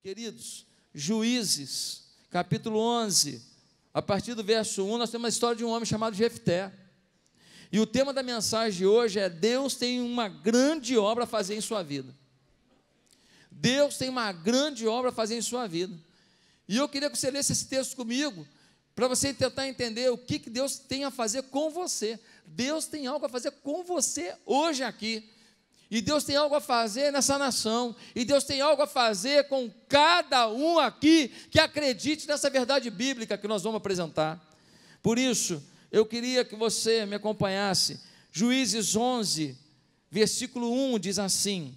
Queridos, Juízes, capítulo 11, a partir do verso 1, nós temos uma história de um homem chamado Jefté. E o tema da mensagem de hoje é: Deus tem uma grande obra a fazer em sua vida. Deus tem uma grande obra a fazer em sua vida. E eu queria que você lesse esse texto comigo, para você tentar entender o que, que Deus tem a fazer com você. Deus tem algo a fazer com você hoje aqui. E Deus tem algo a fazer nessa nação. E Deus tem algo a fazer com cada um aqui que acredite nessa verdade bíblica que nós vamos apresentar. Por isso, eu queria que você me acompanhasse. Juízes 11, versículo 1 diz assim: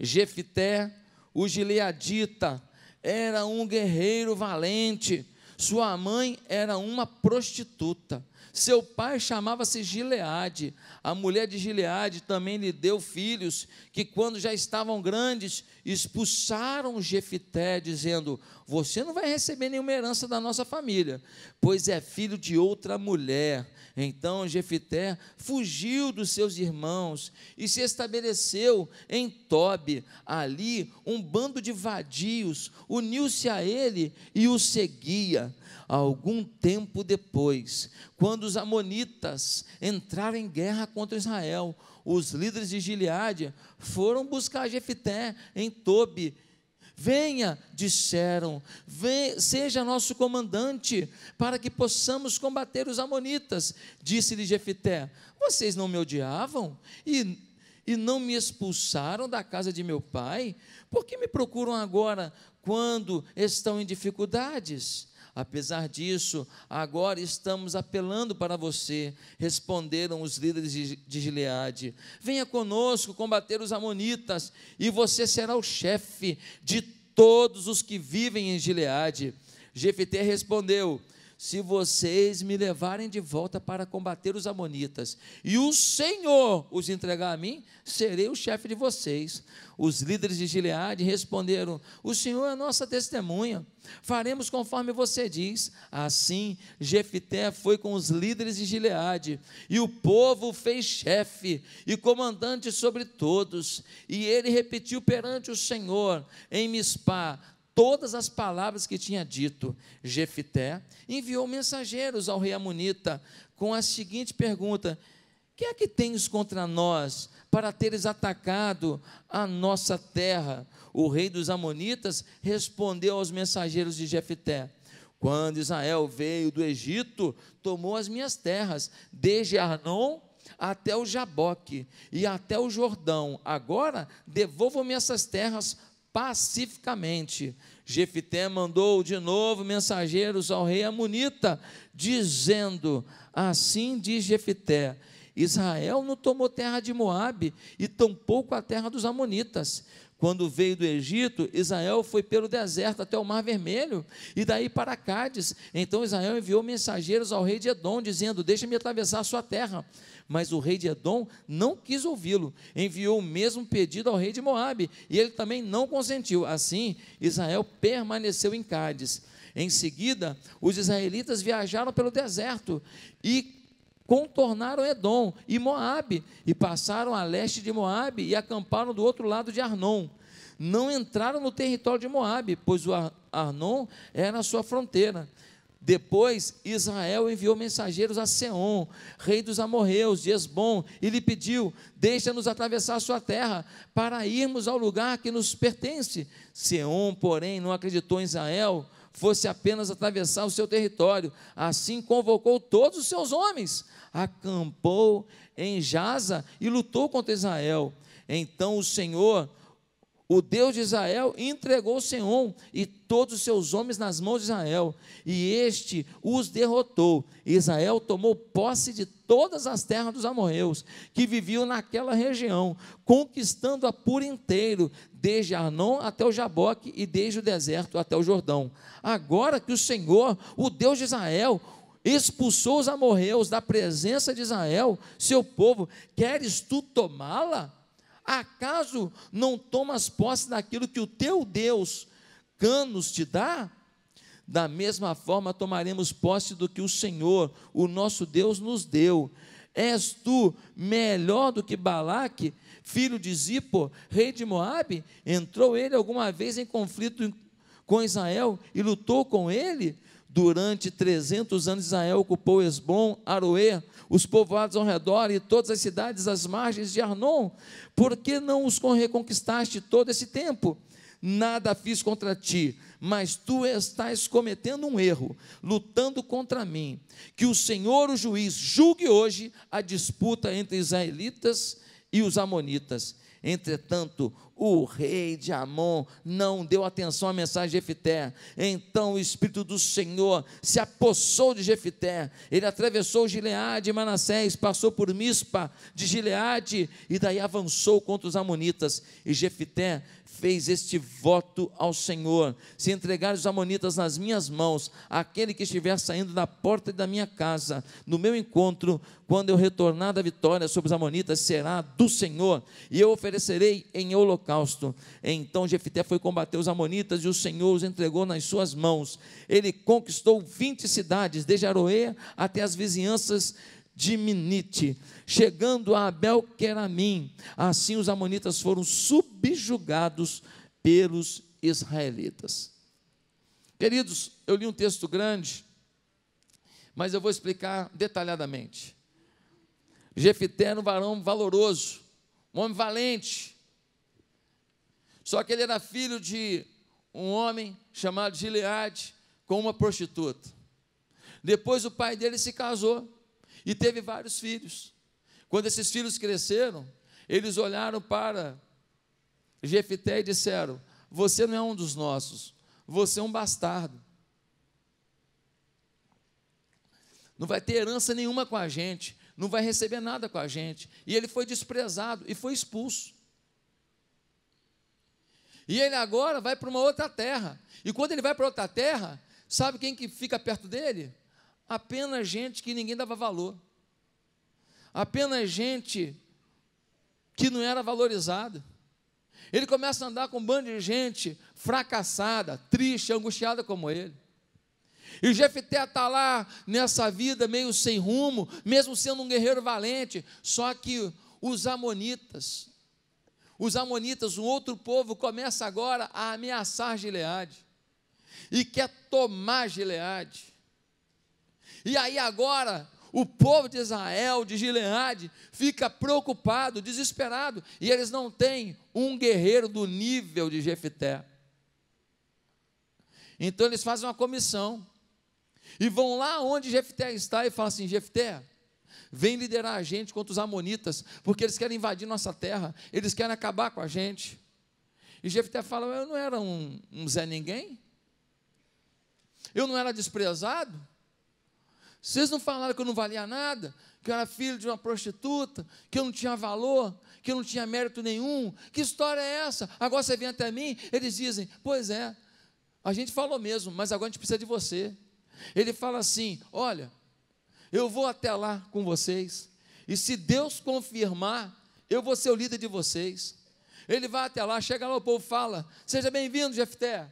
Jefité, o gileadita, era um guerreiro valente. Sua mãe era uma prostituta. Seu pai chamava-se Gileade. A mulher de Gileade também lhe deu filhos, que quando já estavam grandes, expulsaram Jefité, dizendo: Você não vai receber nenhuma herança da nossa família, pois é filho de outra mulher. Então Jefité fugiu dos seus irmãos e se estabeleceu em Tobi. Ali um bando de vadios uniu-se a ele e o seguia. Algum tempo depois, quando os amonitas entraram em guerra contra Israel, os líderes de Gileade foram buscar Jefité em Tobi Venha, disseram, seja nosso comandante, para que possamos combater os amonitas. Disse-lhe Jefité: Vocês não me odiavam e, e não me expulsaram da casa de meu pai? Por que me procuram agora quando estão em dificuldades? Apesar disso, agora estamos apelando para você, responderam os líderes de Gileade. Venha conosco combater os Amonitas, e você será o chefe de todos os que vivem em Gileade. Jefité respondeu: se vocês me levarem de volta para combater os amonitas, e o Senhor os entregar a mim, serei o chefe de vocês. Os líderes de Gileade responderam: O Senhor é nossa testemunha, faremos conforme você diz. Assim, Jefité foi com os líderes de Gileade, e o povo fez chefe e comandante sobre todos, e ele repetiu perante o Senhor em Mispá todas as palavras que tinha dito. Jefité enviou mensageiros ao rei Amonita com a seguinte pergunta: Que é que tens contra nós para teres atacado a nossa terra? O rei dos Amonitas respondeu aos mensageiros de Jefité: Quando Israel veio do Egito, tomou as minhas terras, desde Arnon até o Jaboque e até o Jordão. Agora devolvam-me essas terras pacificamente. Jefité mandou de novo mensageiros ao rei Amonita, dizendo: Assim diz Jefité: Israel não tomou terra de Moabe e tampouco a terra dos amonitas. Quando veio do Egito, Israel foi pelo deserto até o Mar Vermelho e daí para Cádiz. Então Israel enviou mensageiros ao rei de Edom, dizendo: Deixa-me atravessar a sua terra. Mas o rei de Edom não quis ouvi-lo. Enviou o mesmo pedido ao rei de Moabe e ele também não consentiu. Assim, Israel permaneceu em Cádiz. Em seguida, os israelitas viajaram pelo deserto e contornaram Edom e Moabe e passaram a leste de Moabe e acamparam do outro lado de Arnon. Não entraram no território de Moabe, pois o Arnon era a sua fronteira. Depois Israel enviou mensageiros a Seom, rei dos amorreus, de Esbom, e lhe pediu: Deixa-nos atravessar a sua terra, para irmos ao lugar que nos pertence. Seom, porém, não acreditou em Israel, fosse apenas atravessar o seu território. Assim convocou todos os seus homens acampou em Jaza e lutou contra Israel. Então o Senhor, o Deus de Israel, entregou Seom e todos os seus homens nas mãos de Israel, e este os derrotou. Israel tomou posse de todas as terras dos amorreus que viviam naquela região, conquistando-a por inteiro, desde Arnon até o Jaboque e desde o deserto até o Jordão. Agora que o Senhor, o Deus de Israel, expulsou os amorreus da presença de Israel, seu povo, queres tu tomá-la? Acaso não tomas posse daquilo que o teu Deus, Canos, te dá? Da mesma forma tomaremos posse do que o Senhor, o nosso Deus, nos deu. És tu melhor do que Balaque, filho de Zippor, rei de Moabe? Entrou ele alguma vez em conflito com Israel e lutou com ele? Durante 300 anos Israel ocupou Esbom, Aroê, os povoados ao redor e todas as cidades às margens de Arnon. Por que não os reconquistaste todo esse tempo? Nada fiz contra ti, mas tu estás cometendo um erro, lutando contra mim. Que o Senhor, o juiz, julgue hoje a disputa entre israelitas e os amonitas. Entretanto, o rei de Amon não deu atenção à mensagem de Jefité. Então o Espírito do Senhor se apossou de Jefité. Ele atravessou Gileade e Manassés, passou por Mispa de Gileade e daí avançou contra os amonitas. E Jefité fez este voto ao Senhor: se entregar os amonitas nas minhas mãos, aquele que estiver saindo da porta da minha casa, no meu encontro, quando eu retornar da vitória sobre os amonitas, será do Senhor, e eu oferecerei em holocausto. Então Jefité foi combater os amonitas e o Senhor os entregou nas suas mãos. Ele conquistou 20 cidades, desde Aroê até as vizinhanças de Minite, chegando a Abel Queramim. Assim os amonitas foram subjugados pelos israelitas. Queridos, eu li um texto grande, mas eu vou explicar detalhadamente. Jefité era um varão valoroso, um homem valente. Só que ele era filho de um homem chamado Gileade com uma prostituta. Depois o pai dele se casou e teve vários filhos. Quando esses filhos cresceram, eles olharam para Jefité e disseram: Você não é um dos nossos, você é um bastardo. Não vai ter herança nenhuma com a gente, não vai receber nada com a gente. E ele foi desprezado e foi expulso. E ele agora vai para uma outra terra. E quando ele vai para outra terra, sabe quem que fica perto dele? apenas gente que ninguém dava valor, apenas gente que não era valorizada. Ele começa a andar com um bando de gente fracassada, triste, angustiada como ele. E Jefté está lá nessa vida meio sem rumo, mesmo sendo um guerreiro valente, só que os amonitas, os amonitas, um outro povo, começa agora a ameaçar Gileade, e quer tomar Gileade. E aí agora o povo de Israel, de Gileade, fica preocupado, desesperado, e eles não têm um guerreiro do nível de Jefté. Então eles fazem uma comissão e vão lá onde Jefté está e falam assim: Jefté, vem liderar a gente contra os amonitas, porque eles querem invadir nossa terra, eles querem acabar com a gente. E Jefté fala: Eu não era um, um Zé Ninguém? Eu não era desprezado? Vocês não falaram que eu não valia nada, que eu era filho de uma prostituta, que eu não tinha valor, que eu não tinha mérito nenhum? Que história é essa? Agora você vem até mim, eles dizem: Pois é, a gente falou mesmo, mas agora a gente precisa de você. Ele fala assim: Olha, eu vou até lá com vocês, e se Deus confirmar, eu vou ser o líder de vocês. Ele vai até lá, chega lá, o povo fala: Seja bem-vindo, Jefté,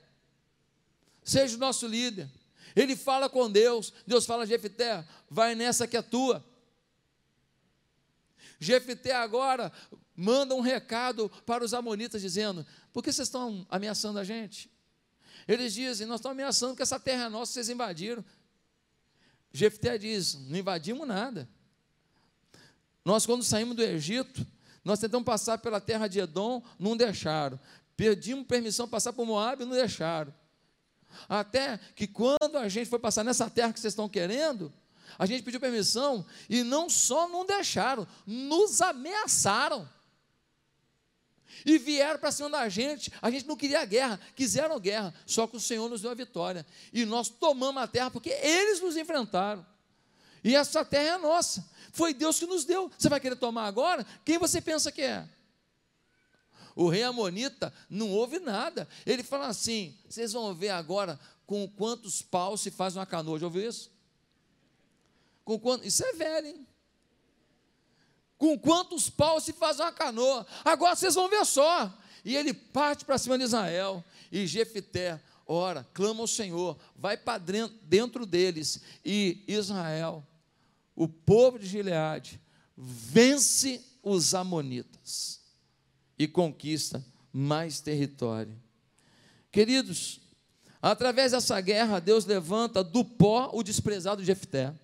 seja o nosso líder. Ele fala com Deus, Deus fala, Jefité, vai nessa que é tua. Jefité agora manda um recado para os amonitas dizendo: por que vocês estão ameaçando a gente? Eles dizem: nós estamos ameaçando que essa terra é nossa, vocês invadiram. Jefté diz: não invadimos nada. Nós, quando saímos do Egito, nós tentamos passar pela terra de Edom, não deixaram. Pedimos permissão para passar por Moab, não deixaram. Até que quando a gente foi passar nessa terra que vocês estão querendo, a gente pediu permissão e não só não deixaram, nos ameaçaram. E vieram para cima da gente. A gente não queria guerra, quiseram guerra, só que o Senhor nos deu a vitória. E nós tomamos a terra porque eles nos enfrentaram. E essa terra é nossa. Foi Deus que nos deu. Você vai querer tomar agora? Quem você pensa que é? O rei Amonita não ouve nada. Ele fala assim: vocês vão ver agora com quantos paus se faz uma canoa. Já ouviu isso? Com quanto, isso é velho, hein? Com quantos paus se faz uma canoa? Agora vocês vão ver só. E ele parte para cima de Israel. E Jefité, ora, clama ao Senhor, vai para dentro deles. E Israel, o povo de Gileade, vence os Amonitas e conquista mais território. Queridos, através dessa guerra, Deus levanta do pó o desprezado Jefté.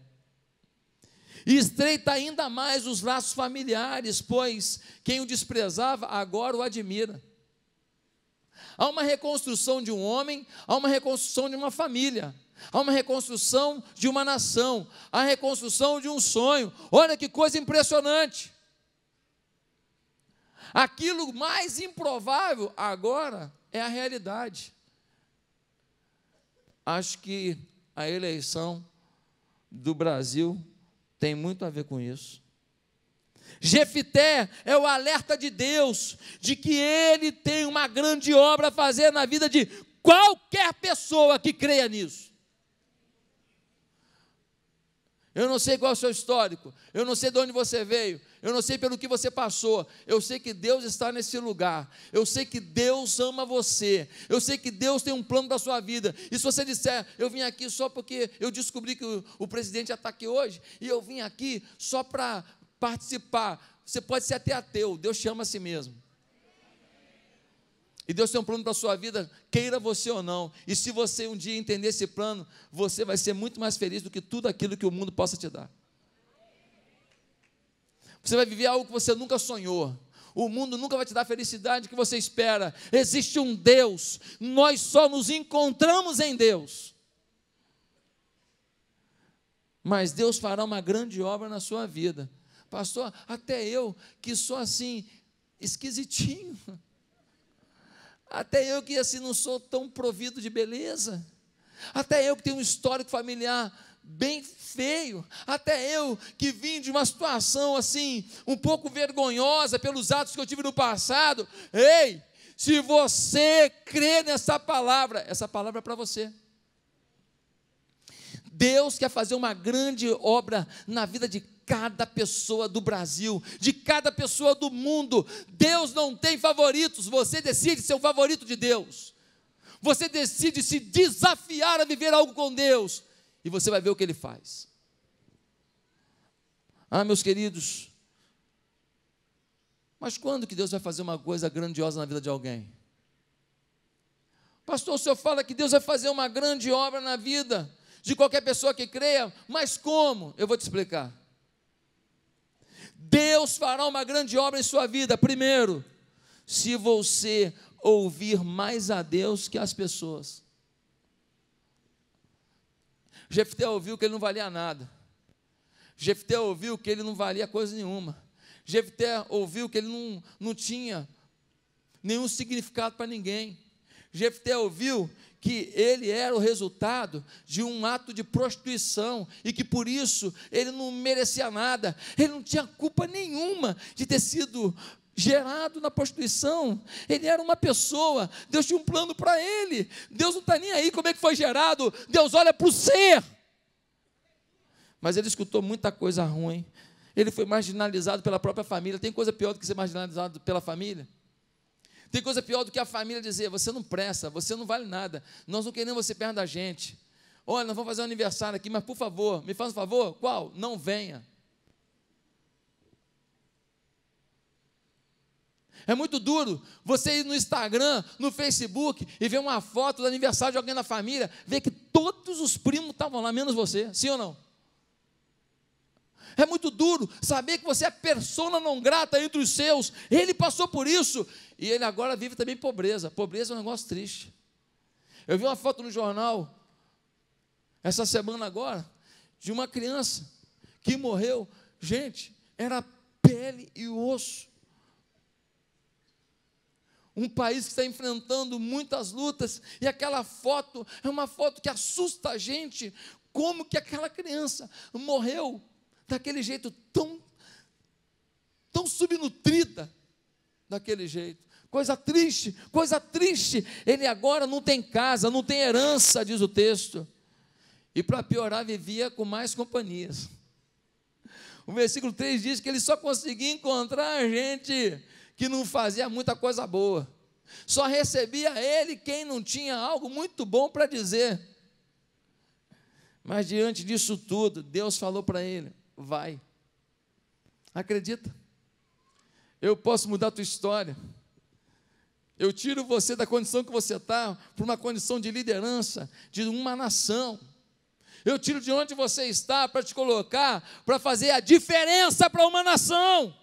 E estreita ainda mais os laços familiares, pois quem o desprezava agora o admira. Há uma reconstrução de um homem, há uma reconstrução de uma família, há uma reconstrução de uma nação, há a reconstrução de um sonho. Olha que coisa impressionante. Aquilo mais improvável agora é a realidade. Acho que a eleição do Brasil tem muito a ver com isso. Jefité é o alerta de Deus de que ele tem uma grande obra a fazer na vida de qualquer pessoa que creia nisso. Eu não sei qual é o seu histórico, eu não sei de onde você veio, eu não sei pelo que você passou, eu sei que Deus está nesse lugar, eu sei que Deus ama você, eu sei que Deus tem um plano da sua vida. E se você disser, eu vim aqui só porque eu descobri que o, o presidente está aqui hoje, e eu vim aqui só para participar, você pode ser até ateu, Deus chama a si mesmo. E Deus tem um plano para a sua vida, queira você ou não. E se você um dia entender esse plano, você vai ser muito mais feliz do que tudo aquilo que o mundo possa te dar. Você vai viver algo que você nunca sonhou. O mundo nunca vai te dar a felicidade que você espera. Existe um Deus, nós só nos encontramos em Deus. Mas Deus fará uma grande obra na sua vida. Pastor, até eu que sou assim, esquisitinho. Até eu que assim não sou tão provido de beleza. Até eu que tenho um histórico familiar bem feio. Até eu que vim de uma situação assim, um pouco vergonhosa pelos atos que eu tive no passado. Ei, se você crê nessa palavra, essa palavra é para você. Deus quer fazer uma grande obra na vida de cada pessoa do Brasil, de cada pessoa do mundo. Deus não tem favoritos, você decide ser o favorito de Deus. Você decide se desafiar a viver algo com Deus, e você vai ver o que ele faz. Ah, meus queridos, mas quando que Deus vai fazer uma coisa grandiosa na vida de alguém? Pastor, o senhor fala que Deus vai fazer uma grande obra na vida de qualquer pessoa que creia, mas como? Eu vou te explicar. Deus fará uma grande obra em sua vida. Primeiro, se você ouvir mais a Deus que as pessoas. Jefté ouviu que ele não valia nada. Jefté ouviu que ele não valia coisa nenhuma. Jefté ouviu que ele não, não tinha nenhum significado para ninguém. Jefté ouviu que ele era o resultado de um ato de prostituição e que por isso ele não merecia nada, ele não tinha culpa nenhuma de ter sido gerado na prostituição. Ele era uma pessoa, Deus tinha um plano para ele. Deus não está nem aí como é que foi gerado, Deus olha para o ser. Mas ele escutou muita coisa ruim. Ele foi marginalizado pela própria família. Tem coisa pior do que ser marginalizado pela família? Tem coisa pior do que a família dizer: você não presta, você não vale nada, nós não queremos você perto da gente. Olha, nós vamos fazer um aniversário aqui, mas por favor, me faz um favor? Qual? Não venha. É muito duro você ir no Instagram, no Facebook e ver uma foto do aniversário de alguém da família, ver que todos os primos estavam lá, menos você, sim ou não? É muito duro saber que você é persona não grata entre os seus. Ele passou por isso e ele agora vive também pobreza. Pobreza é um negócio triste. Eu vi uma foto no jornal essa semana agora de uma criança que morreu. Gente, era pele e osso. Um país que está enfrentando muitas lutas, e aquela foto é uma foto que assusta a gente. Como que aquela criança morreu daquele jeito tão, tão subnutrida, daquele jeito. Coisa triste, coisa triste. Ele agora não tem casa, não tem herança, diz o texto. E para piorar, vivia com mais companhias. O versículo 3 diz que ele só conseguia encontrar gente que não fazia muita coisa boa. Só recebia ele quem não tinha algo muito bom para dizer. Mas diante disso tudo, Deus falou para ele: vai. Acredita? Eu posso mudar a tua história. Eu tiro você da condição que você está para uma condição de liderança de uma nação. Eu tiro de onde você está para te colocar para fazer a diferença para uma nação.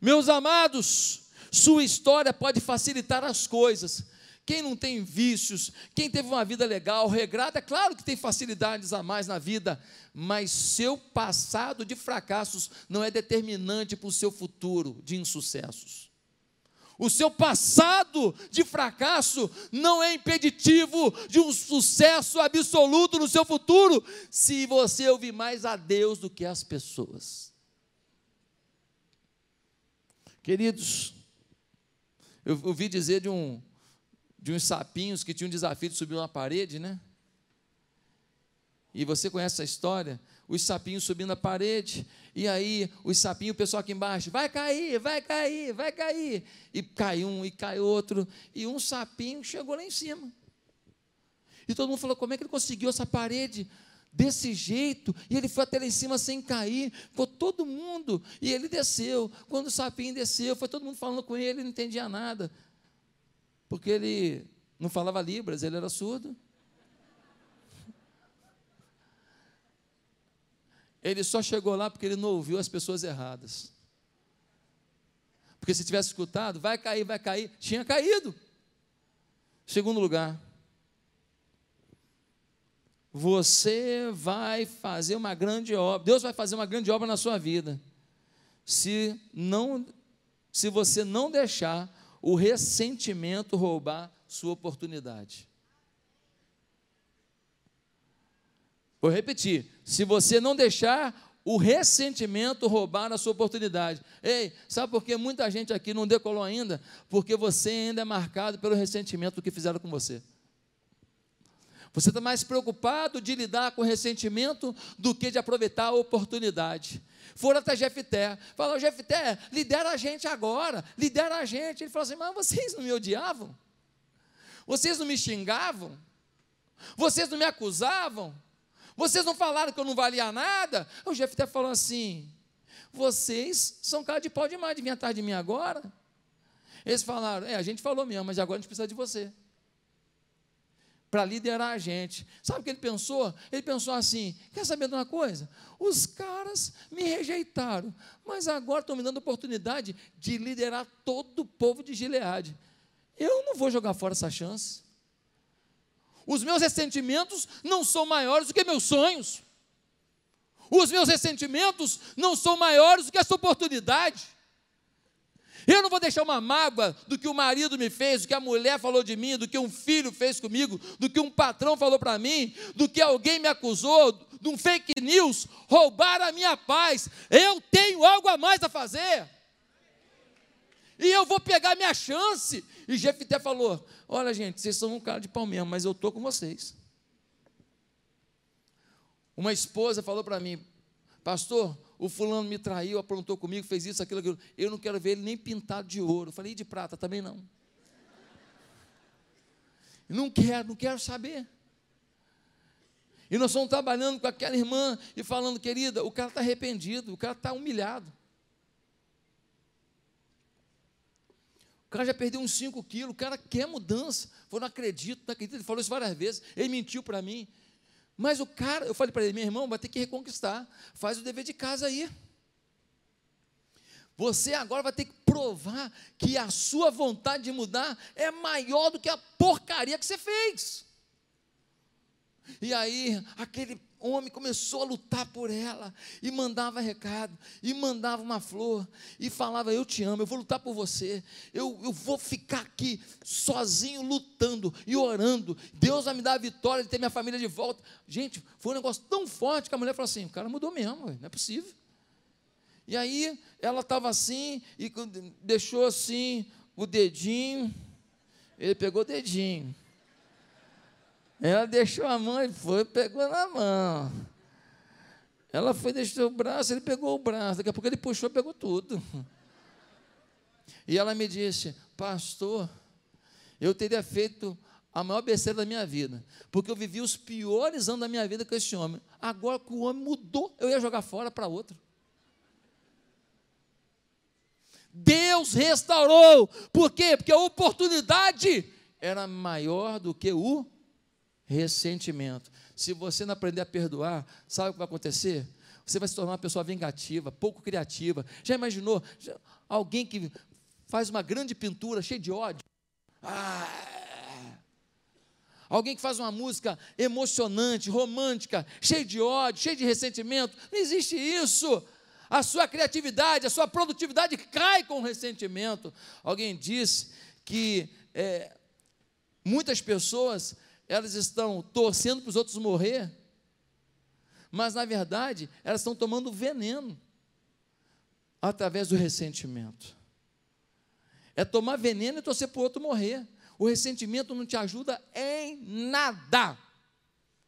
Meus amados, sua história pode facilitar as coisas. Quem não tem vícios, quem teve uma vida legal, regrada, é claro que tem facilidades a mais na vida, mas seu passado de fracassos não é determinante para o seu futuro de insucessos. O seu passado de fracasso não é impeditivo de um sucesso absoluto no seu futuro, se você ouvir mais a Deus do que as pessoas. Queridos, eu ouvi dizer de, um, de uns sapinhos que tinham um desafio de subir uma parede, né? E você conhece essa história? Os sapinhos subindo a parede, e aí os sapinhos, o pessoal aqui embaixo, vai cair, vai cair, vai cair. E cai um, e cai outro, e um sapinho chegou lá em cima. E todo mundo falou: como é que ele conseguiu essa parede? Desse jeito, e ele foi até lá em cima sem cair, ficou todo mundo, e ele desceu. Quando o sapinho desceu, foi todo mundo falando com ele, ele não entendia nada, porque ele não falava Libras, ele era surdo. Ele só chegou lá porque ele não ouviu as pessoas erradas. Porque se tivesse escutado, vai cair, vai cair, tinha caído. Segundo lugar, você vai fazer uma grande obra, Deus vai fazer uma grande obra na sua vida. Se não se você não deixar o ressentimento roubar sua oportunidade. Vou repetir, se você não deixar o ressentimento roubar a sua oportunidade. Ei, sabe por que muita gente aqui não decolou ainda? Porque você ainda é marcado pelo ressentimento do que fizeram com você. Você está mais preocupado de lidar com ressentimento do que de aproveitar a oportunidade. Foram até Jefté, falou, Jefté, lidera a gente agora, lidera a gente. Ele falou assim, mas vocês não me odiavam? Vocês não me xingavam? Vocês não me acusavam? Vocês não falaram que eu não valia nada? O Jefté falou assim, vocês são cara de pau demais de vir atrás de mim agora. Eles falaram, é, a gente falou mesmo, mas agora a gente precisa de você para liderar a gente. Sabe o que ele pensou? Ele pensou assim: quer saber de uma coisa? Os caras me rejeitaram, mas agora estão me dando a oportunidade de liderar todo o povo de Gileade. Eu não vou jogar fora essa chance. Os meus ressentimentos não são maiores do que meus sonhos. Os meus ressentimentos não são maiores do que essa oportunidade. Eu não vou deixar uma mágoa do que o marido me fez, do que a mulher falou de mim, do que um filho fez comigo, do que um patrão falou para mim, do que alguém me acusou, de um fake news, roubar a minha paz. Eu tenho algo a mais a fazer. E eu vou pegar minha chance. E Jefté falou: Olha, gente, vocês são um cara de pau mesmo, mas eu estou com vocês. Uma esposa falou para mim, pastor, o fulano me traiu, aprontou comigo, fez isso, aquilo, aquilo. Eu não quero ver ele nem pintado de ouro. Eu falei, e de prata também não. Não quero, não quero saber. E nós estamos trabalhando com aquela irmã e falando, querida, o cara está arrependido, o cara está humilhado. O cara já perdeu uns 5 quilos, o cara quer mudança. Eu não acredito, não acredito. Ele falou isso várias vezes. Ele mentiu para mim. Mas o cara, eu falei para ele, meu irmão, vai ter que reconquistar. Faz o dever de casa aí. Você agora vai ter que provar que a sua vontade de mudar é maior do que a porcaria que você fez. E aí, aquele homem começou a lutar por ela, e mandava recado, e mandava uma flor, e falava: Eu te amo, eu vou lutar por você, eu, eu vou ficar aqui sozinho lutando e orando. Deus vai me dar a vitória de ter minha família de volta. Gente, foi um negócio tão forte que a mulher falou assim: O cara mudou mesmo, não é possível. E aí, ela estava assim, e deixou assim o dedinho, ele pegou o dedinho. Ela deixou a mão e foi, pegou na mão. Ela foi, deixou o braço, ele pegou o braço. Daqui a pouco ele puxou, pegou tudo. E ela me disse, pastor, eu teria feito a maior besteira da minha vida, porque eu vivi os piores anos da minha vida com esse homem. Agora que o homem mudou, eu ia jogar fora para outro. Deus restaurou. Por quê? Porque a oportunidade era maior do que o ressentimento. Se você não aprender a perdoar, sabe o que vai acontecer? Você vai se tornar uma pessoa vingativa, pouco criativa. Já imaginou já, alguém que faz uma grande pintura cheia de ódio? Ah, alguém que faz uma música emocionante, romântica, cheia de ódio, cheia de ressentimento. Não existe isso. A sua criatividade, a sua produtividade cai com o ressentimento. Alguém disse que é, muitas pessoas elas estão torcendo para os outros morrer, mas na verdade elas estão tomando veneno através do ressentimento. É tomar veneno e torcer para o outro morrer. O ressentimento não te ajuda em nada.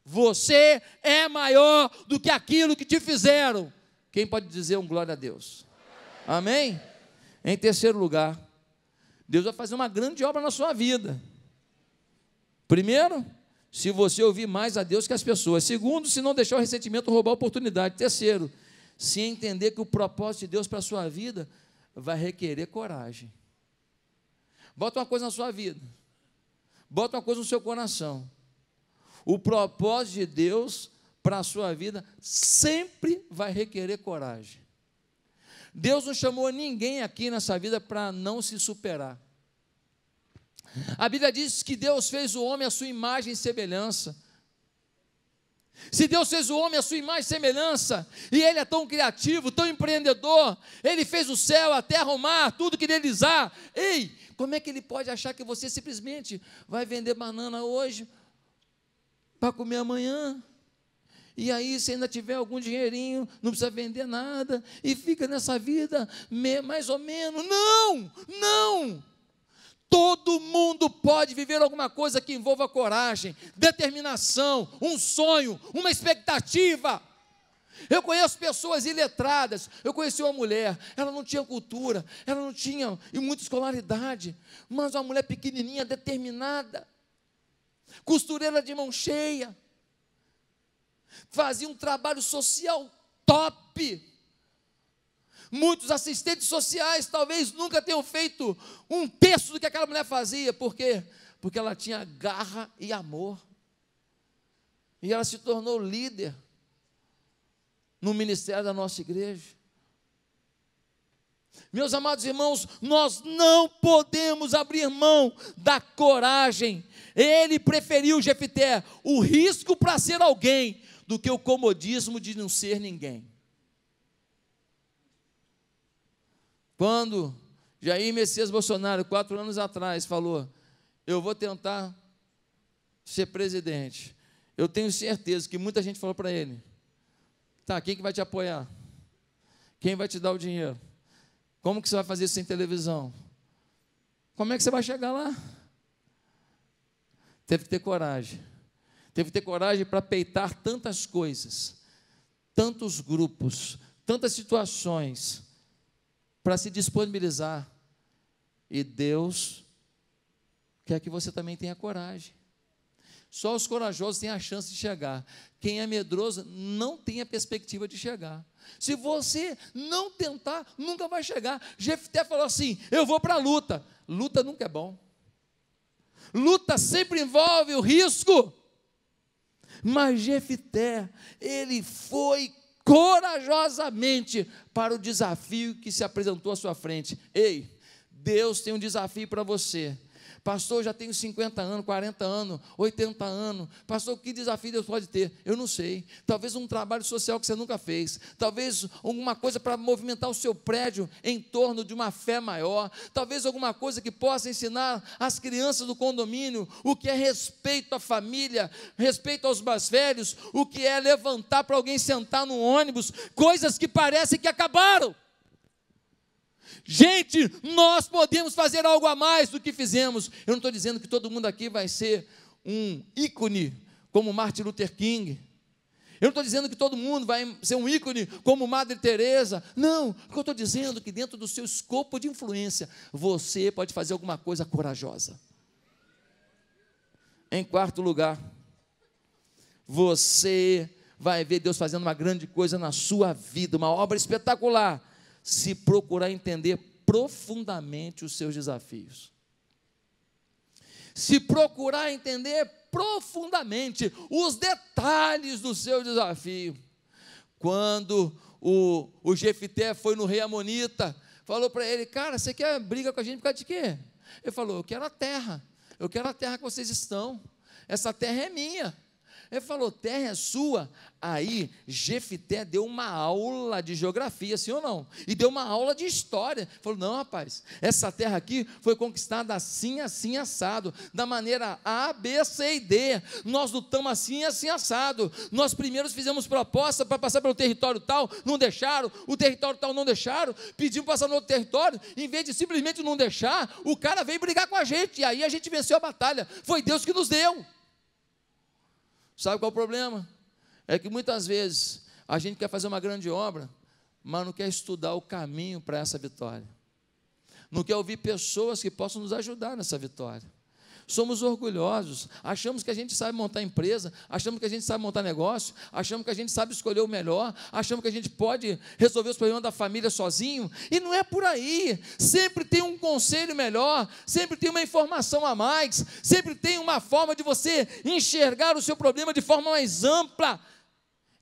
Você é maior do que aquilo que te fizeram. Quem pode dizer um glória a Deus? Amém? Em terceiro lugar, Deus vai fazer uma grande obra na sua vida. Primeiro, se você ouvir mais a Deus que as pessoas. Segundo, se não deixar o ressentimento roubar a oportunidade. Terceiro, se entender que o propósito de Deus para a sua vida vai requerer coragem. Bota uma coisa na sua vida. Bota uma coisa no seu coração. O propósito de Deus para a sua vida sempre vai requerer coragem. Deus não chamou ninguém aqui nessa vida para não se superar. A Bíblia diz que Deus fez o homem à sua imagem e semelhança. Se Deus fez o homem à sua imagem e semelhança, e Ele é tão criativo, tão empreendedor, Ele fez o céu, a terra, o mar, tudo que neles há. Ei, como é que Ele pode achar que você simplesmente vai vender banana hoje para comer amanhã? E aí, se ainda tiver algum dinheirinho, não precisa vender nada, e fica nessa vida mais ou menos. Não, não. Todo mundo pode viver alguma coisa que envolva coragem, determinação, um sonho, uma expectativa. Eu conheço pessoas iletradas. Eu conheci uma mulher, ela não tinha cultura, ela não tinha e muita escolaridade, mas uma mulher pequenininha, determinada, costureira de mão cheia, fazia um trabalho social top. Muitos assistentes sociais talvez nunca tenham feito um terço do que aquela mulher fazia. Por quê? Porque ela tinha garra e amor. E ela se tornou líder no ministério da nossa igreja. Meus amados irmãos, nós não podemos abrir mão da coragem. Ele preferiu, Jefité, o risco para ser alguém do que o comodismo de não ser ninguém. Quando Jair Messias Bolsonaro, quatro anos atrás, falou: Eu vou tentar ser presidente. Eu tenho certeza que muita gente falou para ele: Tá, quem que vai te apoiar? Quem vai te dar o dinheiro? Como que você vai fazer isso sem televisão? Como é que você vai chegar lá? Teve que ter coragem. Teve que ter coragem para peitar tantas coisas, tantos grupos, tantas situações para se disponibilizar. E Deus quer que você também tenha coragem. Só os corajosos têm a chance de chegar. Quem é medroso não tem a perspectiva de chegar. Se você não tentar, nunca vai chegar. Jefté falou assim: Eu vou para a luta. Luta nunca é bom. Luta sempre envolve o risco. Mas Jefté, ele foi corajosamente para o desafio que se apresentou à sua frente. Ei, Deus tem um desafio para você. Pastor, já tenho 50 anos, 40 anos, 80 anos. Pastor, que desafio Deus pode ter? Eu não sei. Talvez um trabalho social que você nunca fez. Talvez alguma coisa para movimentar o seu prédio em torno de uma fé maior. Talvez alguma coisa que possa ensinar as crianças do condomínio o que é respeito à família, respeito aos mais velhos, o que é levantar para alguém sentar no ônibus. Coisas que parecem que acabaram. Gente, nós podemos fazer algo a mais do que fizemos. Eu não estou dizendo que todo mundo aqui vai ser um ícone como Martin Luther King. Eu não estou dizendo que todo mundo vai ser um ícone como Madre Teresa. Não, o que eu estou dizendo é que dentro do seu escopo de influência, você pode fazer alguma coisa corajosa. Em quarto lugar, você vai ver Deus fazendo uma grande coisa na sua vida, uma obra espetacular se procurar entender profundamente os seus desafios. Se procurar entender profundamente os detalhes do seu desafio. Quando o, o Jefité foi no rei Amonita, falou para ele: Cara, você quer briga com a gente por causa de quê? Ele falou: Eu quero a terra, eu quero a terra que vocês estão, essa terra é minha. Ele falou: terra é sua. Aí Jefité deu uma aula de geografia, sim ou não? E deu uma aula de história. Ele falou: não, rapaz, essa terra aqui foi conquistada assim, assim, assado, da maneira A, B, C e D. Nós lutamos assim, assim, assado. Nós primeiros fizemos proposta para passar pelo território tal, não deixaram, o território tal não deixaram, pedimos passar no outro território, em vez de simplesmente não deixar, o cara veio brigar com a gente, e aí a gente venceu a batalha. Foi Deus que nos deu. Sabe qual é o problema? É que muitas vezes a gente quer fazer uma grande obra, mas não quer estudar o caminho para essa vitória. Não quer ouvir pessoas que possam nos ajudar nessa vitória somos orgulhosos, achamos que a gente sabe montar empresa, achamos que a gente sabe montar negócio, achamos que a gente sabe escolher o melhor, achamos que a gente pode resolver os problemas da família sozinho, e não é por aí. Sempre tem um conselho melhor, sempre tem uma informação a mais, sempre tem uma forma de você enxergar o seu problema de forma mais ampla.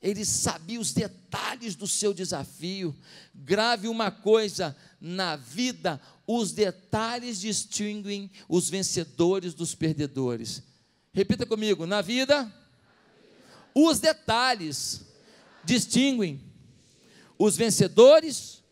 Ele sabia os detalhes do seu desafio. Grave uma coisa: na vida, os detalhes distinguem os vencedores dos perdedores. Repita comigo: na vida, os detalhes distinguem os vencedores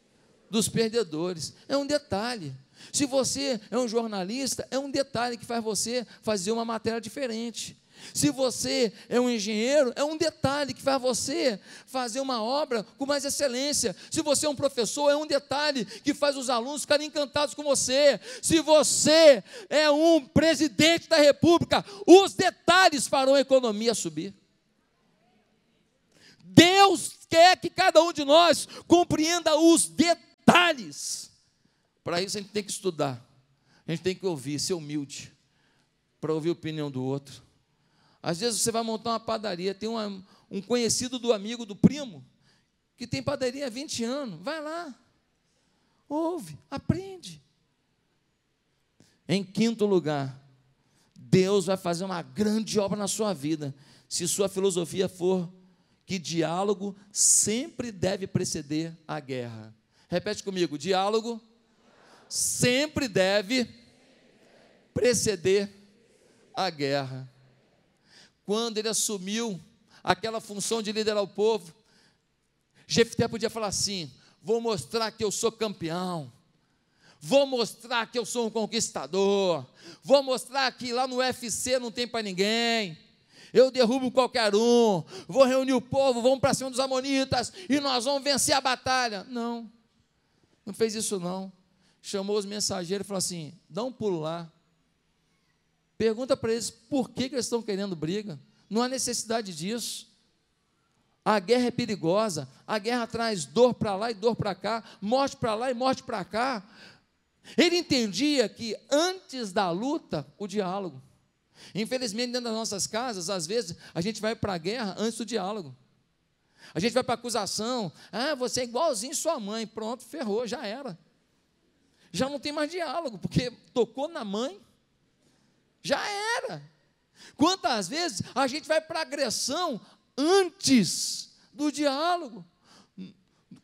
dos perdedores. É um detalhe. Se você é um jornalista, é um detalhe que faz você fazer uma matéria diferente. Se você é um engenheiro, é um detalhe que faz você fazer uma obra com mais excelência. Se você é um professor, é um detalhe que faz os alunos ficarem encantados com você. Se você é um presidente da república, os detalhes farão a economia subir. Deus quer que cada um de nós compreenda os detalhes. Para isso a gente tem que estudar, a gente tem que ouvir, ser humilde, para ouvir a opinião do outro às vezes você vai montar uma padaria, tem uma, um conhecido do amigo, do primo, que tem padaria há 20 anos. Vai lá, ouve, aprende. Em quinto lugar, Deus vai fazer uma grande obra na sua vida, se sua filosofia for que diálogo sempre deve preceder a guerra. Repete comigo: diálogo sempre deve preceder a guerra quando ele assumiu aquela função de liderar o povo, Jefté podia falar assim: vou mostrar que eu sou campeão, vou mostrar que eu sou um conquistador, vou mostrar que lá no UFC não tem para ninguém. Eu derrubo qualquer um, vou reunir o povo, vamos para cima dos amonitas e nós vamos vencer a batalha. Não, não fez isso não. Chamou os mensageiros e falou assim: dá um pulo lá, Pergunta para eles por que, que eles estão querendo briga. Não há necessidade disso. A guerra é perigosa, a guerra traz dor para lá e dor para cá, morte para lá e morte para cá. Ele entendia que antes da luta, o diálogo. Infelizmente, dentro das nossas casas, às vezes, a gente vai para a guerra antes do diálogo. A gente vai para a acusação, ah, você é igualzinho sua mãe, pronto, ferrou, já era. Já não tem mais diálogo, porque tocou na mãe, já era. Quantas vezes a gente vai para agressão antes do diálogo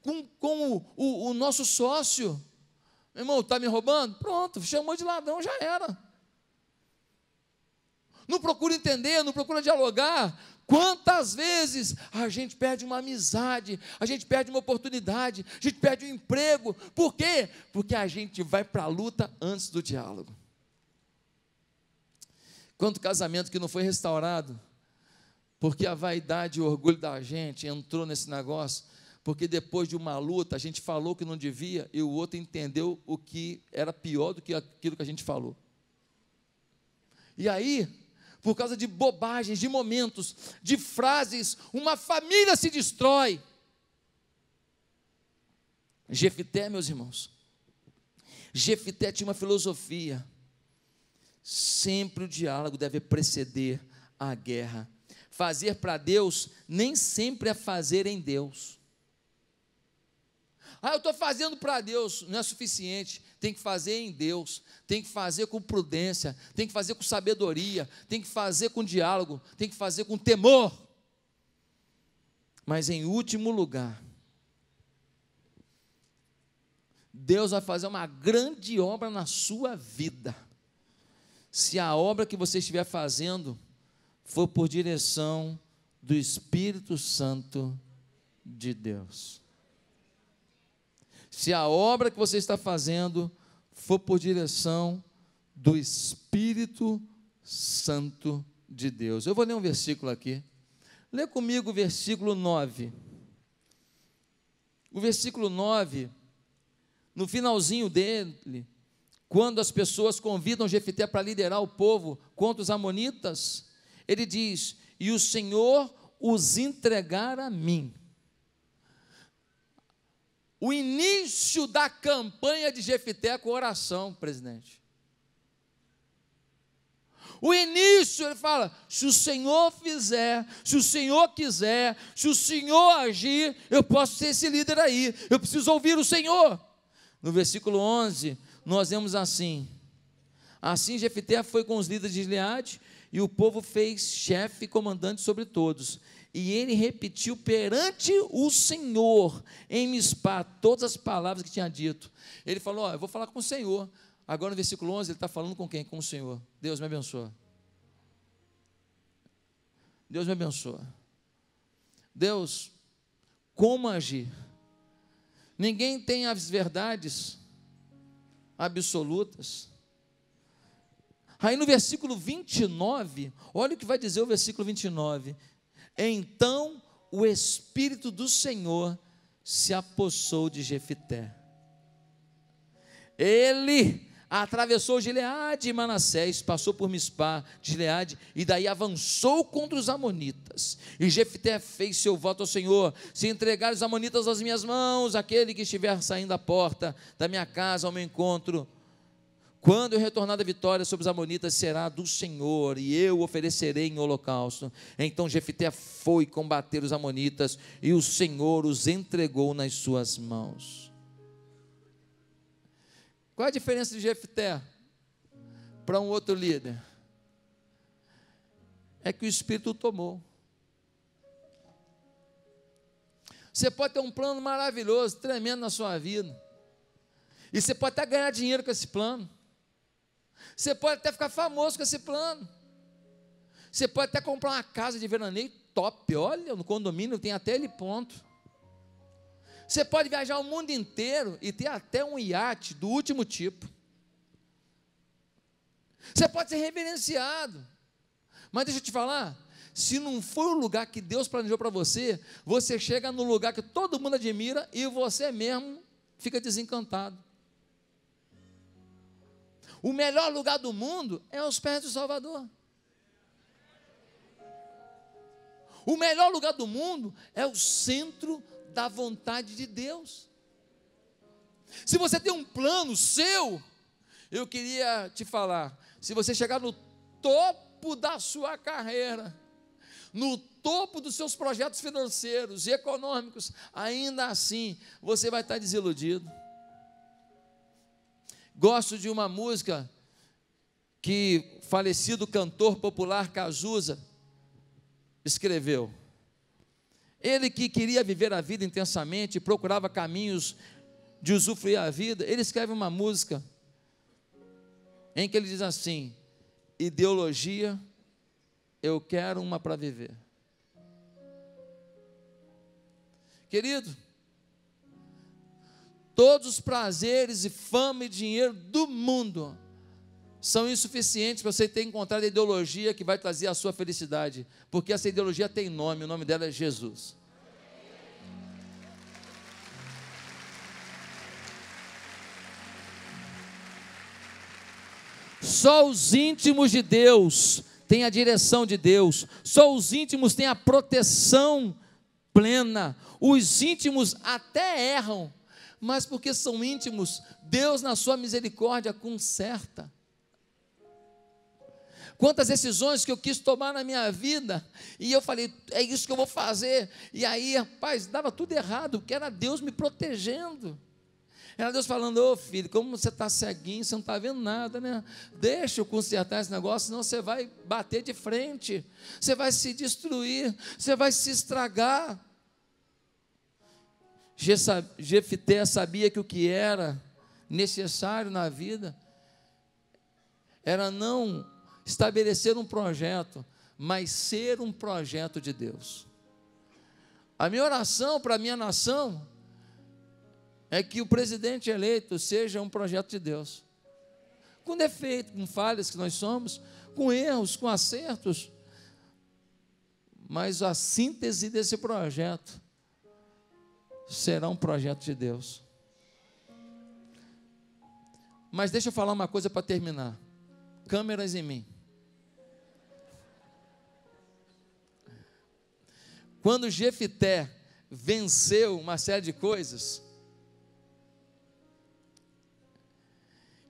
com, com o, o, o nosso sócio? Meu irmão, está me roubando? Pronto, chamou de ladrão, já era. Não procura entender, não procura dialogar. Quantas vezes a gente perde uma amizade, a gente perde uma oportunidade, a gente perde um emprego. Por quê? Porque a gente vai para a luta antes do diálogo. Quanto casamento que não foi restaurado, porque a vaidade e o orgulho da gente entrou nesse negócio, porque depois de uma luta a gente falou que não devia e o outro entendeu o que era pior do que aquilo que a gente falou. E aí, por causa de bobagens, de momentos, de frases, uma família se destrói. Jefité, meus irmãos, Jefité tinha uma filosofia Sempre o diálogo deve preceder a guerra. Fazer para Deus nem sempre é fazer em Deus. Ah, eu estou fazendo para Deus, não é suficiente. Tem que fazer em Deus, tem que fazer com prudência, tem que fazer com sabedoria, tem que fazer com diálogo, tem que fazer com temor. Mas em último lugar, Deus vai fazer uma grande obra na sua vida. Se a obra que você estiver fazendo for por direção do Espírito Santo de Deus. Se a obra que você está fazendo for por direção do Espírito Santo de Deus. Eu vou ler um versículo aqui. Lê comigo o versículo 9. O versículo 9, no finalzinho dele, quando as pessoas convidam Jefité para liderar o povo contra os amonitas, ele diz: "E o Senhor os entregar a mim". O início da campanha de Jefité é com oração, presidente. O início, ele fala: se o Senhor fizer, se o Senhor quiser, se o Senhor agir, eu posso ser esse líder aí. Eu preciso ouvir o Senhor. No versículo 11, nós vemos assim: Assim Jefité foi com os líderes de Gileade, e o povo fez chefe e comandante sobre todos. E ele repetiu perante o Senhor, em Mispá, todas as palavras que tinha dito. Ele falou: eu vou falar com o Senhor. Agora no versículo 11, ele está falando com quem? Com o Senhor. Deus me abençoa. Deus me abençoa. Deus, como agir? Ninguém tem as verdades absolutas. Aí no versículo 29, olha o que vai dizer o versículo 29. Então o Espírito do Senhor se apossou de Jefité. Ele atravessou Gileade e Manassés, passou por Mispá, Gileade, e daí avançou contra os amonitas. E Jefté fez seu voto ao Senhor: se entregar os amonitas às minhas mãos, aquele que estiver saindo da porta da minha casa ao meu encontro, quando eu retornar da vitória sobre os amonitas, será do Senhor, e eu oferecerei em holocausto. Então Jefté foi combater os amonitas, e o Senhor os entregou nas suas mãos. Qual a diferença de Jefté para um outro líder? É que o Espírito tomou. Você pode ter um plano maravilhoso, tremendo na sua vida. E você pode até ganhar dinheiro com esse plano. Você pode até ficar famoso com esse plano. Você pode até comprar uma casa de veraneio top. Olha, no condomínio tem até ele ponto. Você pode viajar o mundo inteiro e ter até um iate do último tipo. Você pode ser reverenciado. Mas deixa eu te falar, se não for o lugar que Deus planejou para você, você chega no lugar que todo mundo admira e você mesmo fica desencantado. O melhor lugar do mundo é aos pés do Salvador. O melhor lugar do mundo é o centro da vontade de Deus. Se você tem um plano seu, eu queria te falar: se você chegar no topo da sua carreira, no topo dos seus projetos financeiros e econômicos, ainda assim você vai estar desiludido. Gosto de uma música que falecido cantor popular Cazuza escreveu. Ele que queria viver a vida intensamente, procurava caminhos de usufruir a vida, ele escreve uma música em que ele diz assim: ideologia, eu quero uma para viver. Querido, todos os prazeres e fama e dinheiro do mundo são insuficientes para você ter encontrado a ideologia que vai trazer a sua felicidade, porque essa ideologia tem nome, o nome dela é Jesus. Só os íntimos de Deus têm a direção de Deus, só os íntimos têm a proteção plena. Os íntimos até erram, mas porque são íntimos, Deus, na sua misericórdia, conserta. Quantas decisões que eu quis tomar na minha vida, e eu falei, é isso que eu vou fazer. E aí, rapaz, dava tudo errado, porque era Deus me protegendo. Era Deus falando, ô oh, filho, como você está ceguinho, você não está vendo nada, né? Deixa eu consertar esse negócio, senão você vai bater de frente, você vai se destruir, você vai se estragar. Jefité sabia que o que era necessário na vida era não estabelecer um projeto, mas ser um projeto de Deus. A minha oração para a minha nação é que o presidente eleito seja um projeto de Deus. Com defeito, com falhas que nós somos, com erros, com acertos, mas a síntese desse projeto será um projeto de Deus. Mas deixa eu falar uma coisa para terminar. Câmeras em mim. Quando Jefité venceu uma série de coisas,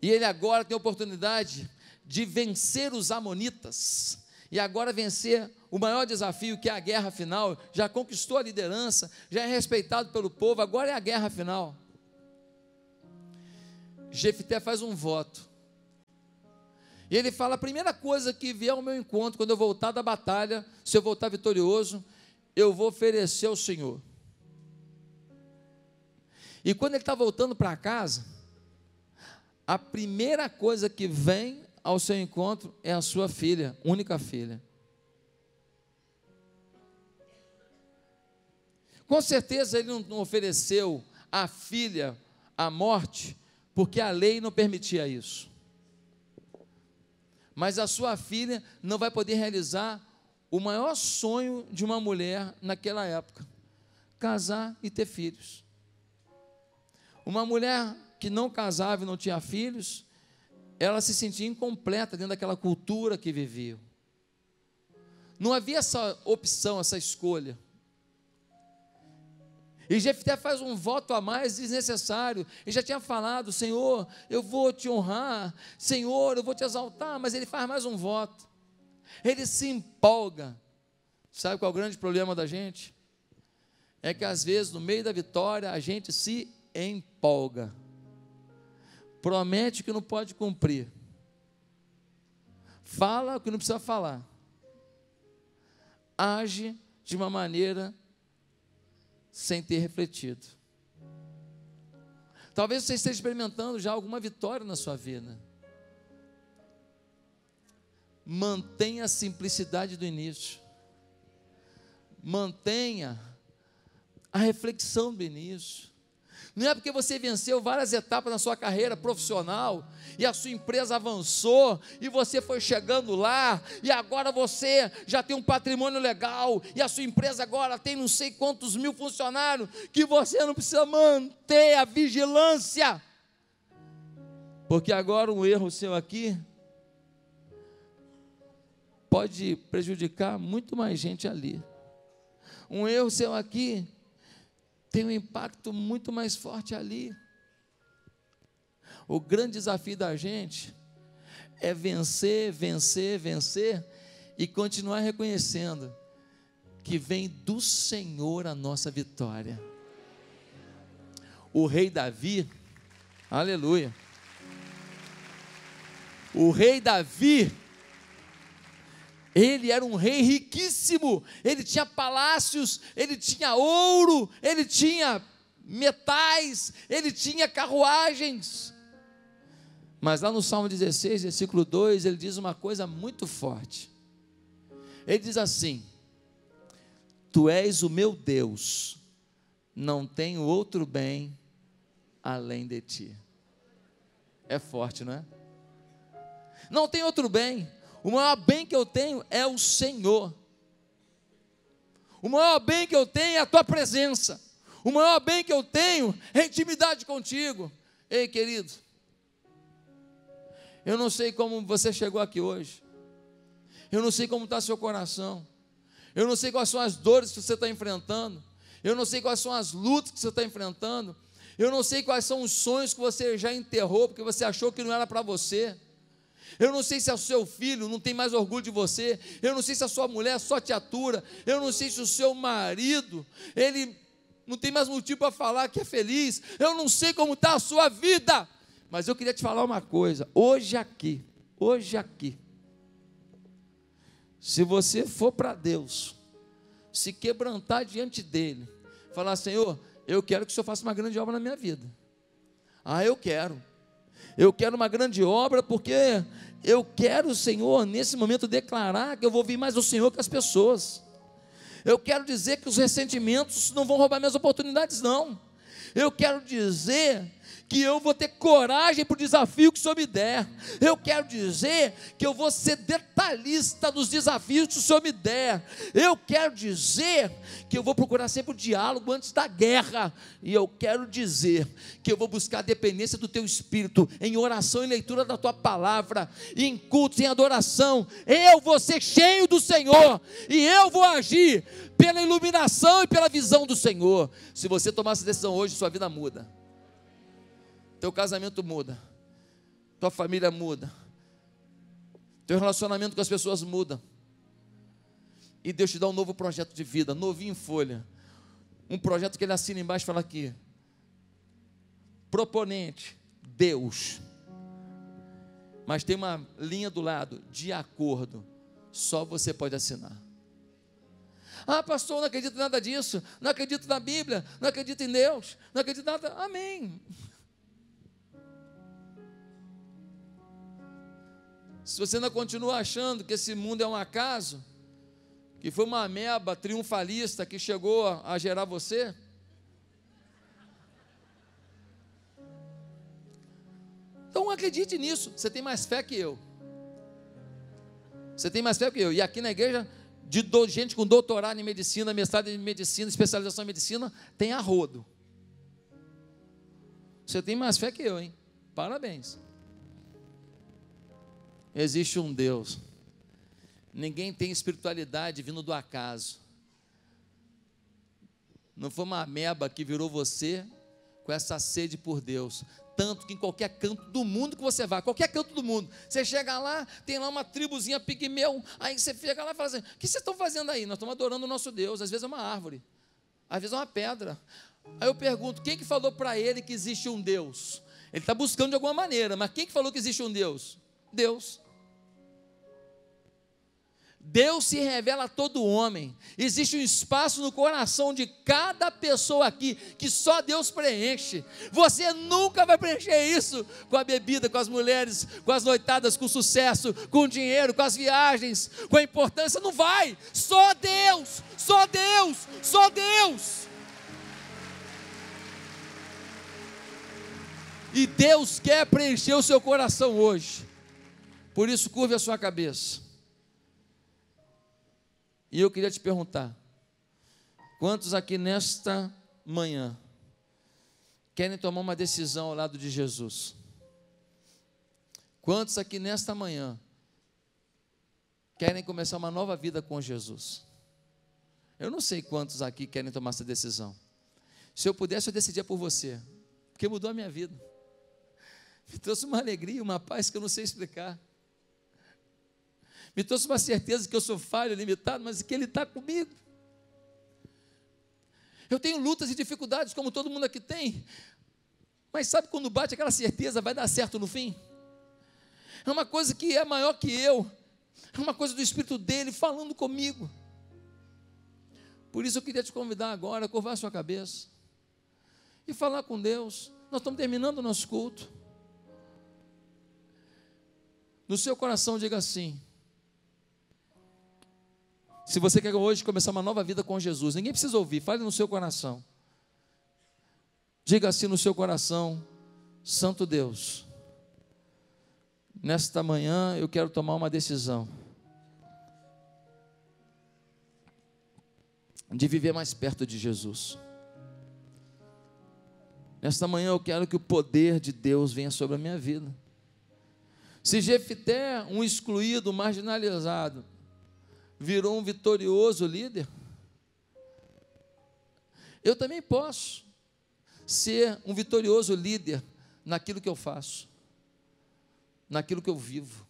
e ele agora tem a oportunidade de vencer os amonitas, e agora vencer o maior desafio, que é a guerra final, já conquistou a liderança, já é respeitado pelo povo, agora é a guerra final. Jefité faz um voto. E ele fala: a primeira coisa que vier ao meu encontro, quando eu voltar da batalha, se eu voltar vitorioso, eu vou oferecer ao Senhor. E quando ele está voltando para casa, a primeira coisa que vem ao seu encontro é a sua filha, única filha. Com certeza ele não ofereceu a filha à morte, porque a lei não permitia isso. Mas a sua filha não vai poder realizar o maior sonho de uma mulher naquela época: casar e ter filhos. Uma mulher que não casava e não tinha filhos, ela se sentia incompleta dentro daquela cultura que vivia. Não havia essa opção, essa escolha. E Jefté faz um voto a mais desnecessário. Ele já tinha falado: Senhor, eu vou te honrar, Senhor, eu vou te exaltar, mas ele faz mais um voto. Ele se empolga. Sabe qual é o grande problema da gente? É que às vezes, no meio da vitória, a gente se empolga. Promete que não pode cumprir. Fala o que não precisa falar. Age de uma maneira sem ter refletido. Talvez você esteja experimentando já alguma vitória na sua vida. Mantenha a simplicidade do início. Mantenha a reflexão do início. Não é porque você venceu várias etapas na sua carreira profissional e a sua empresa avançou e você foi chegando lá e agora você já tem um patrimônio legal e a sua empresa agora tem não sei quantos mil funcionários que você não precisa manter a vigilância. Porque agora um erro seu aqui pode prejudicar muito mais gente ali. Um erro seu aqui tem um impacto muito mais forte ali. O grande desafio da gente é vencer, vencer, vencer e continuar reconhecendo que vem do Senhor a nossa vitória. O rei Davi, aleluia. O rei Davi ele era um rei riquíssimo, ele tinha palácios, ele tinha ouro, ele tinha metais, ele tinha carruagens. Mas lá no Salmo 16, versículo 2, ele diz uma coisa muito forte. Ele diz assim: Tu és o meu Deus, não tenho outro bem além de ti. É forte, não é? Não tem outro bem. O maior bem que eu tenho é o Senhor. O maior bem que eu tenho é a tua presença. O maior bem que eu tenho é intimidade contigo. Ei, querido, eu não sei como você chegou aqui hoje. Eu não sei como está seu coração. Eu não sei quais são as dores que você está enfrentando. Eu não sei quais são as lutas que você está enfrentando. Eu não sei quais são os sonhos que você já enterrou porque você achou que não era para você. Eu não sei se é o seu filho não tem mais orgulho de você. Eu não sei se a sua mulher só te atura. Eu não sei se o seu marido, ele não tem mais motivo para falar que é feliz. Eu não sei como está a sua vida. Mas eu queria te falar uma coisa. Hoje aqui, hoje aqui, se você for para Deus, se quebrantar diante dEle, falar: Senhor, eu quero que o Senhor faça uma grande obra na minha vida. Ah, eu quero. Eu quero uma grande obra porque eu quero, Senhor, nesse momento declarar que eu vou ouvir mais o Senhor que as pessoas. Eu quero dizer que os ressentimentos não vão roubar minhas oportunidades, não. Eu quero dizer que eu vou ter coragem para o desafio que o Senhor me der. Eu quero dizer que eu vou ser detalhista dos desafios que o Senhor me der. Eu quero dizer que eu vou procurar sempre o diálogo antes da guerra. E eu quero dizer que eu vou buscar a dependência do teu espírito em oração e leitura da tua palavra, em cultos, em adoração. Eu vou ser cheio do Senhor e eu vou agir pela iluminação e pela visão do Senhor. Se você tomar essa decisão hoje, sua vida muda teu casamento muda, tua família muda, teu relacionamento com as pessoas muda. E Deus te dá um novo projeto de vida, novinho em folha. Um projeto que ele assina embaixo e fala aqui: proponente, Deus. Mas tem uma linha do lado, de acordo. Só você pode assinar. Ah, pastor, não acredito em nada disso. Não acredito na Bíblia. Não acredito em Deus. Não acredito em nada. Amém. Se você ainda continua achando que esse mundo é um acaso, que foi uma ameba triunfalista que chegou a gerar você, então acredite nisso. Você tem mais fé que eu. Você tem mais fé que eu. E aqui na igreja, de do, gente com doutorado em medicina, mestrado em medicina, especialização em medicina, tem arrodo. Você tem mais fé que eu, hein? Parabéns. Existe um Deus. Ninguém tem espiritualidade vindo do acaso. Não foi uma ameba que virou você com essa sede por Deus. Tanto que em qualquer canto do mundo que você vá, qualquer canto do mundo, você chega lá, tem lá uma tribuzinha pigmeu, aí você chega lá e fala assim: o que vocês estão fazendo aí? Nós estamos adorando o nosso Deus. Às vezes é uma árvore, às vezes é uma pedra. Aí eu pergunto: quem que falou para ele que existe um Deus? Ele está buscando de alguma maneira, mas quem que falou que existe um Deus? Deus. Deus se revela a todo homem. Existe um espaço no coração de cada pessoa aqui que só Deus preenche. Você nunca vai preencher isso com a bebida, com as mulheres, com as noitadas, com o sucesso, com o dinheiro, com as viagens, com a importância. Não vai. Só Deus, só Deus, só Deus. E Deus quer preencher o seu coração hoje. Por isso, curve a sua cabeça. E eu queria te perguntar: quantos aqui nesta manhã querem tomar uma decisão ao lado de Jesus? Quantos aqui nesta manhã querem começar uma nova vida com Jesus? Eu não sei quantos aqui querem tomar essa decisão. Se eu pudesse, eu decidia por você, porque mudou a minha vida. Me trouxe uma alegria, uma paz que eu não sei explicar me trouxe uma certeza que eu sou falho, limitado, mas que Ele está comigo. Eu tenho lutas e dificuldades, como todo mundo aqui tem, mas sabe quando bate aquela certeza, vai dar certo no fim? É uma coisa que é maior que eu, é uma coisa do Espírito dele falando comigo. Por isso eu queria te convidar agora a curvar a sua cabeça e falar com Deus. Nós estamos terminando o nosso culto. No seu coração, diga assim: se você quer hoje começar uma nova vida com Jesus, ninguém precisa ouvir, fale no seu coração. Diga assim no seu coração: Santo Deus, nesta manhã eu quero tomar uma decisão de viver mais perto de Jesus. Nesta manhã eu quero que o poder de Deus venha sobre a minha vida. Se Jefité, um excluído, marginalizado, virou um vitorioso líder, eu também posso ser um vitorioso líder naquilo que eu faço, naquilo que eu vivo.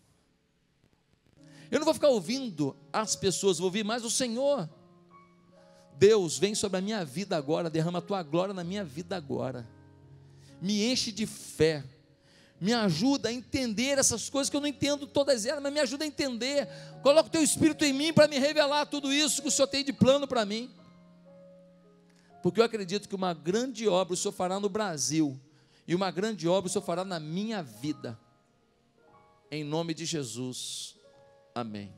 Eu não vou ficar ouvindo as pessoas, vou ouvir mais o Senhor. Deus, vem sobre a minha vida agora, derrama a tua glória na minha vida agora. Me enche de fé. Me ajuda a entender essas coisas que eu não entendo todas elas, mas me ajuda a entender. Coloca o teu espírito em mim para me revelar tudo isso que o Senhor tem de plano para mim. Porque eu acredito que uma grande obra o Senhor fará no Brasil, e uma grande obra o Senhor fará na minha vida. Em nome de Jesus. Amém.